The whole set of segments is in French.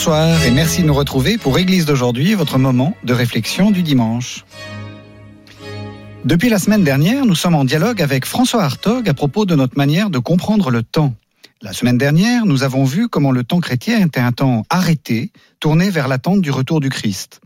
Bonsoir et merci de nous retrouver pour Église d'aujourd'hui, votre moment de réflexion du dimanche. Depuis la semaine dernière, nous sommes en dialogue avec François Hartog à propos de notre manière de comprendre le temps. La semaine dernière, nous avons vu comment le temps chrétien était un temps arrêté, tourné vers l'attente du retour du Christ.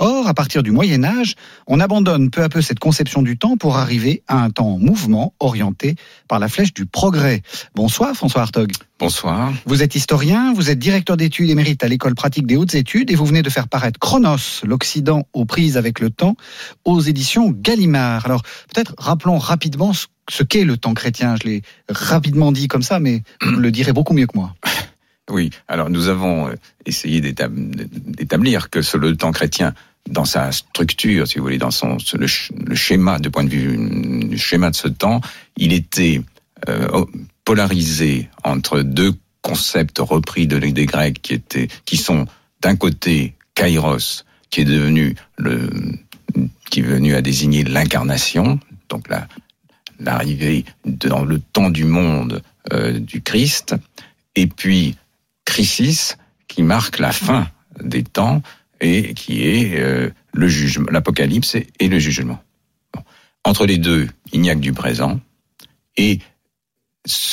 Or, à partir du Moyen Âge, on abandonne peu à peu cette conception du temps pour arriver à un temps en mouvement orienté par la flèche du progrès. Bonsoir François Hartog. Bonsoir. Vous êtes historien, vous êtes directeur d'études émérite à l'école pratique des hautes études et vous venez de faire paraître Chronos, l'Occident aux prises avec le temps, aux éditions Gallimard. Alors peut-être rappelons rapidement ce qu'est le temps chrétien. Je l'ai rapidement dit comme ça, mais vous le direz beaucoup mieux que moi. Oui, alors nous avons essayé d'établir que le temps chrétien dans sa structure, si vous voulez, dans son le, schéma, de point de vue du schéma de ce temps, il était euh, polarisé entre deux concepts repris de des Grecs qui étaient, qui sont d'un côté Kairos, qui est devenu le, qui est venu à désigner l'incarnation, donc la l'arrivée dans le temps du monde euh, du Christ, et puis Crisis, qui marque la fin des temps, et qui est euh, l'Apocalypse et, le jugement. Entre les deux, il n'y a que du présent et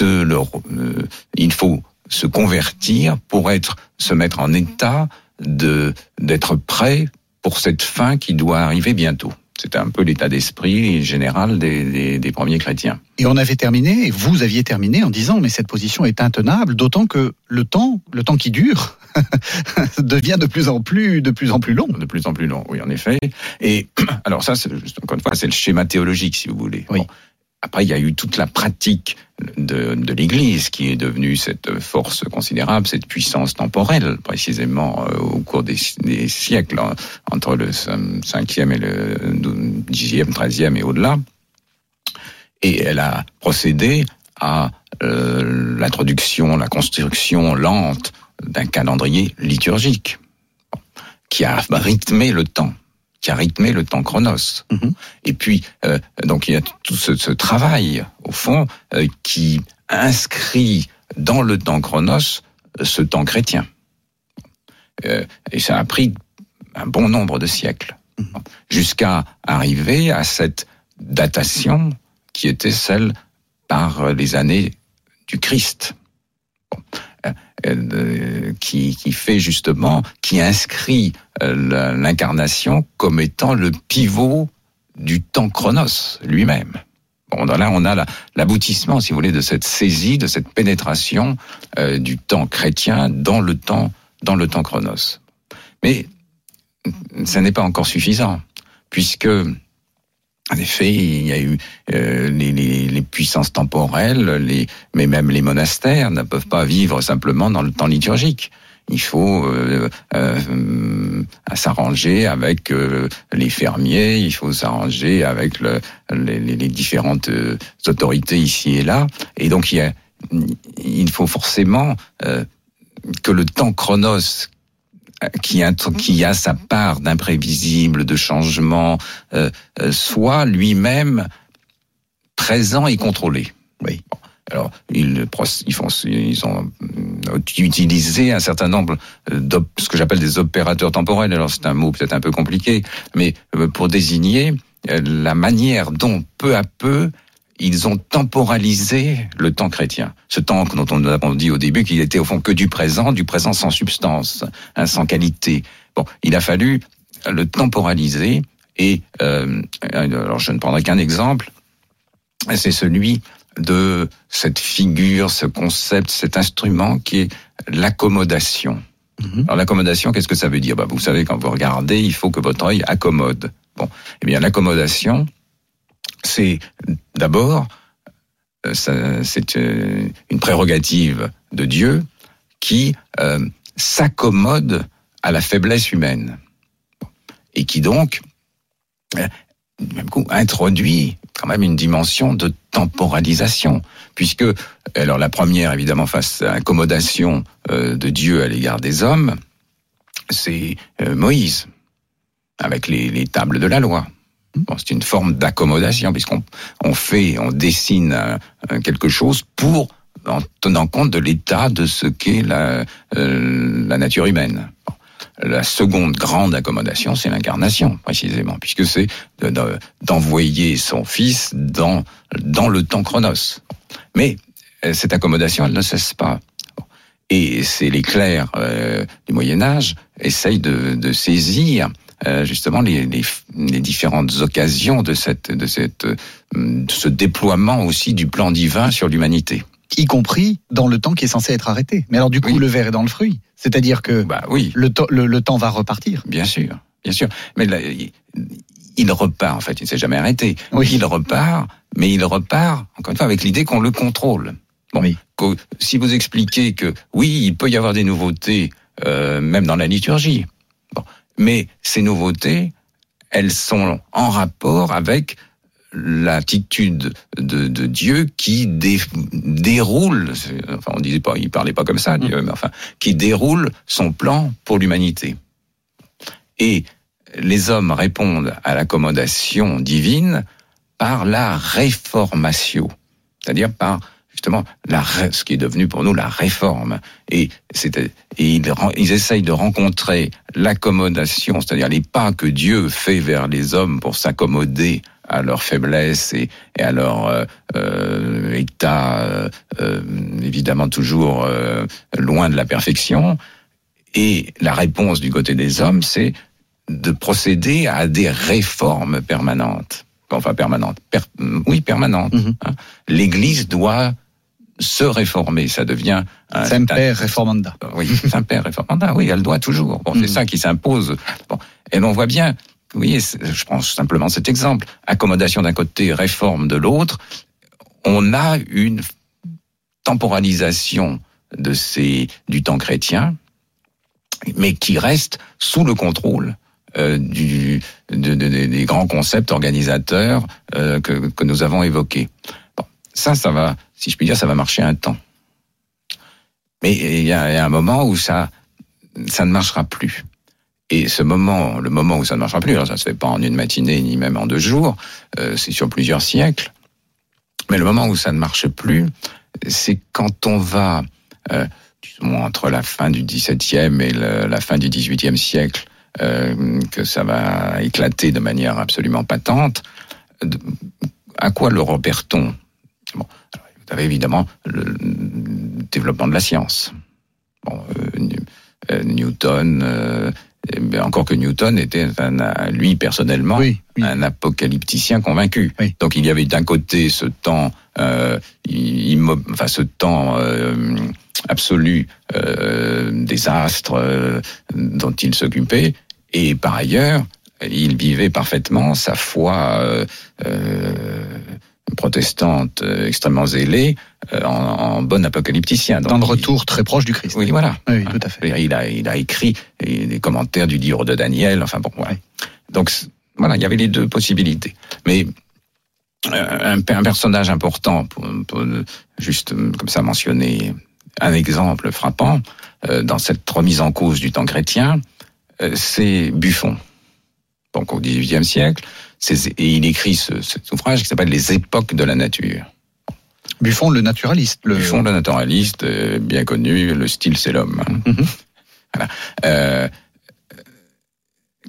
euh, il faut se convertir pour être, se mettre en état d'être prêt pour cette fin qui doit arriver bientôt. C'était un peu l'état d'esprit général des, des, premiers chrétiens. Et on avait terminé, et vous aviez terminé en disant, mais cette position est intenable, d'autant que le temps, le temps qui dure, devient de plus en plus, de plus en plus long. De plus en plus long, oui, en effet. Et alors ça, encore une fois, c'est le schéma théologique, si vous voulez. Oui. Après, il y a eu toute la pratique de, l'Église qui est devenue cette force considérable, cette puissance temporelle, précisément euh, au cours des, siècles, entre le 5e et le 10e, 13e et au-delà. Et elle a procédé à euh, l'introduction, la construction lente d'un calendrier liturgique qui a rythmé le temps qui a rythmé le temps chronos. Mhm. Et puis, euh, donc il y a tout ce, ce travail, au fond, euh, qui inscrit dans le temps chronos euh, ce temps chrétien. Euh, et ça a pris un bon nombre de siècles, mhm. jusqu'à arriver à cette datation qui était celle par les années du Christ. Bon. Euh, qui, qui fait justement, qui inscrit euh, l'incarnation comme étant le pivot du temps chronos lui-même. Bon, là, on a l'aboutissement, si vous voulez, de cette saisie, de cette pénétration euh, du temps chrétien dans le temps, dans le temps chronos. Mais ça n'est pas encore suffisant, puisque en effet, il y a eu euh, les, les, les, puissances temporelles, les, mais même les monastères ne peuvent pas vivre simplement dans le temps liturgique. Il faut euh, euh, s'arranger avec euh, les fermiers, il faut s'arranger avec le, les, les, différentes euh, autorités ici et là. Et donc, il, y a, il faut forcément que le temps chronos qui a, qui a sa part d'imprévisible, de changement, euh, euh soit lui-même présent et contrôlé. Oui. Alors, ils, ils, font, ils ont utilisé un certain nombre de ce que j'appelle des opérateurs temporels. Alors, c'est un mot peut-être un peu compliqué, mais euh, pour désigner euh, la manière dont peu à peu ils ont temporalisé le temps chrétien. Ce temps dont on a dit au début qu'il était au fond que du présent, du présent sans substance, hein, sans qualité. Bon, il a fallu le temporaliser et euh, alors je ne prendrai qu'un exemple, c'est celui de cette figure, ce concept, cet instrument qui est l'accommodation. Mm-hmm. Alors l'accommodation, qu'est-ce que ça veut dire? Bah, Vous savez, quand vous regardez, il faut que votre œil accommode. Bon, eh bien l'accommodation, c'est d'abord, euh, euh, une prérogative de Dieu qui euh, s'accommode à la faiblesse humaine. Et qui donc, du même coup, introduit quand même une dimension de temporalisation, puisque, alors la première, évidemment, face à l'accommodation euh, de Dieu à l'égard des hommes, c'est Moïse, avec les tables de la loi. Bon, c'est une forme d'accommodation, puisqu'on on fait, on dessine euh, euh, quelque chose pour en tenant compte de l'état de ce qu'est la, euh, la nature humaine. Bon. La seconde grande accommodation, c'est l'incarnation, précisément, puisque c'est de- de- d'envoyer son fils dans, dans le temps chronos. Mais euh, cette accommodation, elle ne cesse pas. Et c'est les clercs euh, du Moyen Âge essayent de, de saisir justement les, les, les différentes occasions de cette de cette euh, de ce déploiement aussi du plan divin sur l'humanité. Y compris dans le temps qui est censé être arrêté. Mais alors du coup, Oui. le verre est dans le fruit. C'est-à-dire que Bah oui, le, temps- le- le temps va repartir. bien sûr, bien sûr. Mais là, il, repart en fait, il ne s'est jamais arrêté. Oui. Il repart, mais il repart encore une fois avec l'idée qu'on le contrôle. Bon, Oui. si vous expliquez que oui, il peut y avoir des nouveautés, euh, même dans la liturgie, mais ces nouveautés, elles sont en rapport avec l'attitude de, de Dieu qui dé- déroule, enfin on disait pas, il parlait pas comme ça, Dieu, mais enfin, qui déroule son plan pour l'humanité. Et les hommes répondent à l'accommodation divine par la réformatio, c'est-à-dire par justement la, ré- ce qui est devenu pour nous la réforme. Et, ils, essayent de rencontrer l'accommodation, c'est-à-dire les pas que Dieu fait vers les hommes pour s'accommoder à leur faiblesse et, et à leur euh, euh, état euh, évidemment toujours loin de la perfection. Et la réponse du côté des hommes, c'est de procéder à des réformes permanentes. Enfin, permanentes. Per- oui, permanentes. Mhm. hein. L'Église doit se réformer. Ça devient un, Semper reformanda. oui, Saint-Père réformanda. Oui, elle doit toujours. Bon, c'est ça qui s'impose. Bon, et l'on voit bien. Oui, je prends simplement cet exemple. Accommodation d'un côté, réforme de l'autre. On a une temporalisation de ces du temps chrétien, mais qui reste sous le contrôle euh, du, de- de- de- des grands concepts organisateurs euh, que, que nous avons évoqués. Ça, ça va, si je puis dire, ça va marcher un temps. Mais il y a, un moment où ça, ça ne marchera plus. Et ce moment, le moment où ça ne marchera plus, alors ça se fait pas en une matinée ni même en deux jours, euh, c'est sur plusieurs siècles. Mais le moment où ça ne marche plus, c'est quand on va, euh, disons, entre la fin du XVIIe et la fin du XVIIIe siècle, euh, que ça va éclater de manière absolument patente. À quoi le repère-t-on? Bon, alors, Vous avez évidemment le, développement de la science. Bon, euh, euh, Newton, euh, eh encore que Newton était, un, lui personnellement, Oui, oui. un apocalypticien convaincu. Oui. Donc il y avait d'un côté ce temps, euh, immo- enfin ce temps absolu des astres dont il s'occupait, et par ailleurs il vivait parfaitement sa foi protestante euh, extrêmement zélée euh, en, en bon apocalypticien. Donc, Dans le il- retour très proche du Christ. oui, voilà. Oui, oui, tout à fait. Il a, il a écrit des commentaires du livre de Daniel. Enfin bon, voilà. Donc voilà, il y avait les deux possibilités. Mais euh, un, un personnage important, pour, pour juste comme ça mentionner un exemple frappant dans cette remise en cause du temps chrétien, c'est Buffon. Donc au XVIIIe siècle, et il écrit ce, cet ouvrage qui s'appelle Les époques de la nature. Buffon, le naturaliste. Le... Buffon, le naturaliste, euh, bien connu, le style c'est l'homme. hein. Mhm. Voilà. Euh,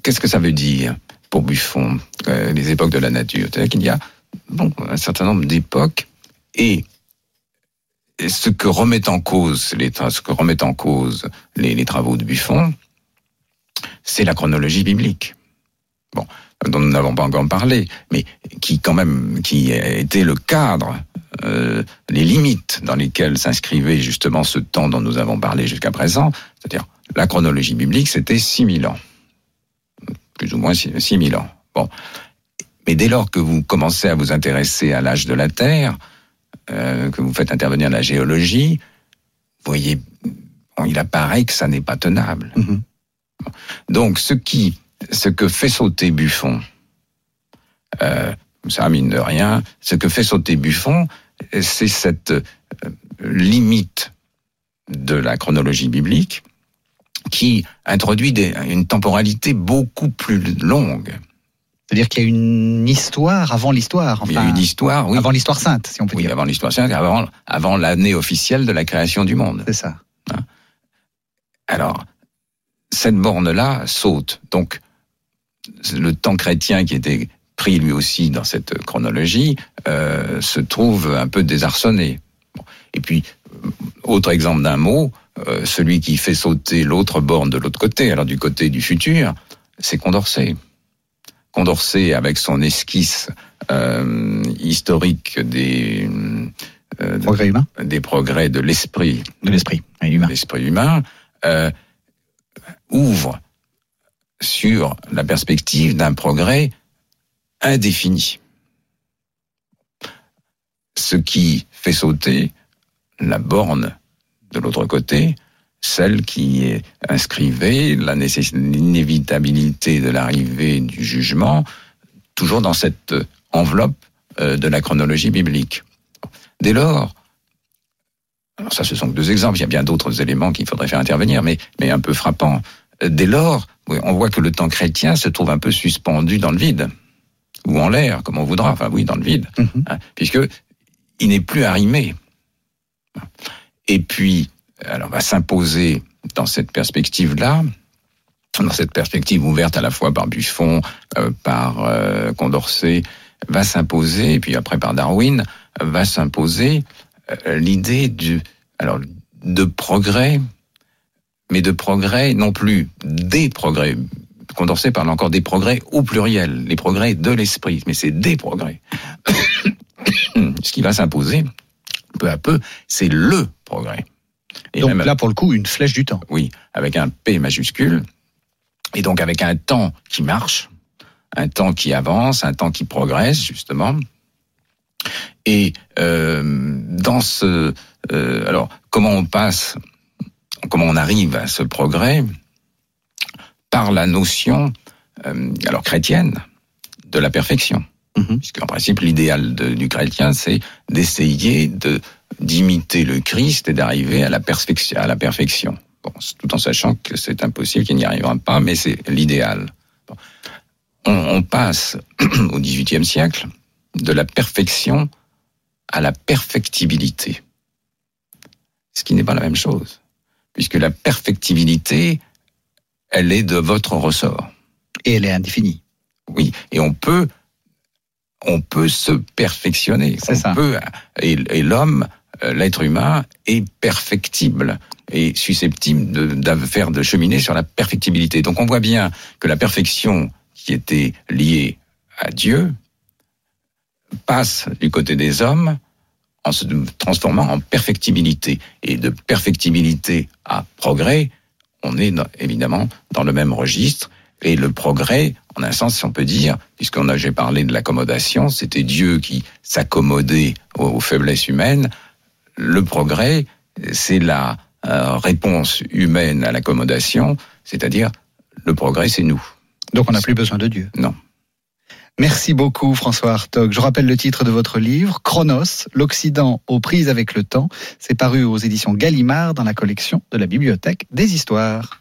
Qu'est-ce que ça veut dire pour Buffon, euh, les époques de la nature? C'est-à-dire qu'il y a bon, un certain nombre d'époques et ce que remettent en cause les, ce que remettent en cause les, les travaux de Buffon, c'est la chronologie biblique. Bon, dont nous n'avons pas encore parlé, mais qui quand même qui été le cadre, euh, les limites dans lesquelles s'inscrivait justement ce temps dont nous avons parlé jusqu'à présent, c'est-à-dire la chronologie biblique, c'était 6000 ans, plus ou moins 6000 ans. Bon, mais dès lors que vous commencez à vous intéresser à l'âge de la Terre, euh, que vous faites intervenir la géologie, vous voyez, bon, il apparaît que ça n'est pas tenable. Mhm. Donc, ce qui, ce que fait sauter Buffon, euh, ça mine de rien, ce que fait sauter Buffon, c'est cette euh, limite de la chronologie biblique qui introduit des, une temporalité beaucoup plus longue. C'est-à-dire qu'il y a une histoire avant l'histoire. il y a une histoire, oui. Avant l'histoire sainte, si on peut oui, dire. avant l'histoire sainte, avant, avant l'année officielle de la création du monde. C'est ça. Hein Alors, cette borne-là saute. Donc, le temps chrétien qui était pris lui aussi dans cette chronologie euh, se trouve un peu désarçonné. Et puis, autre exemple d'un mot, euh, celui qui fait sauter l'autre borne de l'autre côté, alors du côté du futur, c'est Condorcet. Condorcet, avec son esquisse euh, historique des euh, progrès humains, des progrès de l'esprit, de l'esprit humain, l'esprit humain, euh, ouvre sur la perspective d'un progrès indéfini. Ce qui fait sauter la borne de l'autre côté, celle qui inscrivait l'inévitabilité de l'arrivée du jugement, toujours dans cette enveloppe euh, de la chronologie biblique. Dès lors, alors ça ce sont que deux exemples, il y a bien d'autres éléments qu'il faudrait faire intervenir, mais, mais un peu frappant. Dès lors, on voit que le temps chrétien se trouve un peu suspendu dans le vide, ou en l'air, comme on voudra, enfin oui, dans le vide, mm -hmm. hein, puisque il n'est plus arrimé. Et puis, alors va s'imposer dans cette perspective-là, dans cette perspective ouverte à la fois par Buffon, euh, par euh, Condorcet, va s'imposer, et puis après par Darwin, va s'imposer euh, l'idée du, alors, de progrès, mais de progrès non plus des progrès. Condorcet parle encore des progrès au pluriel, les progrès de l'esprit, mais c'est des progrès. Ce qui va s'imposer, peu à peu, c'est le progrès. Et donc même, là, pour le coup, une flèche du temps. Oui, avec un P majuscule, et donc avec un temps qui marche, un temps qui avance, un temps qui progresse, justement. Et euh, dans ce... Euh, alors, comment on passe, comment on arrive à ce progrès Par la notion, euh, alors chrétienne, de la perfection. Mm -hmm. Puisqu'en principe, l'idéal du chrétien, c'est d'essayer de d'imiter le Christ et d'arriver à la perfection. À la perfection. Bon, tout en sachant que c'est impossible, qu'il n'y arrivera pas, mais c'est l'idéal. Bon. On, on, passe au XVIIIe siècle de la perfection à la perfectibilité. Ce qui n'est pas la même chose. Puisque la perfectibilité, elle est de votre ressort. Et elle est indéfinie. Oui, et on peut, on peut se perfectionner. C'est ça. Peut, et, et l'homme, l'être humain, est perfectible et susceptible de, de faire de cheminer sur la perfectibilité. Donc on voit bien que la perfection qui était liée à Dieu passe du côté des hommes en se transformant en perfectibilité. Et de perfectibilité à progrès, on est évidemment dans le même registre. Et le progrès, en un sens, si on peut dire, puisqu'on a j'ai parlé de l'accommodation, c'était Dieu qui s'accommodait aux, aux, faiblesses humaines. Le progrès, c'est la euh, réponse humaine à l'accommodation, c'est-à-dire le progrès, c'est nous. Donc on n'a plus besoin de Dieu. Non. Merci beaucoup François Hartog. Je rappelle le titre de votre livre, Chronos, l'Occident aux prises avec le temps. C'est paru aux éditions Gallimard dans la collection de la Bibliothèque des Histoires.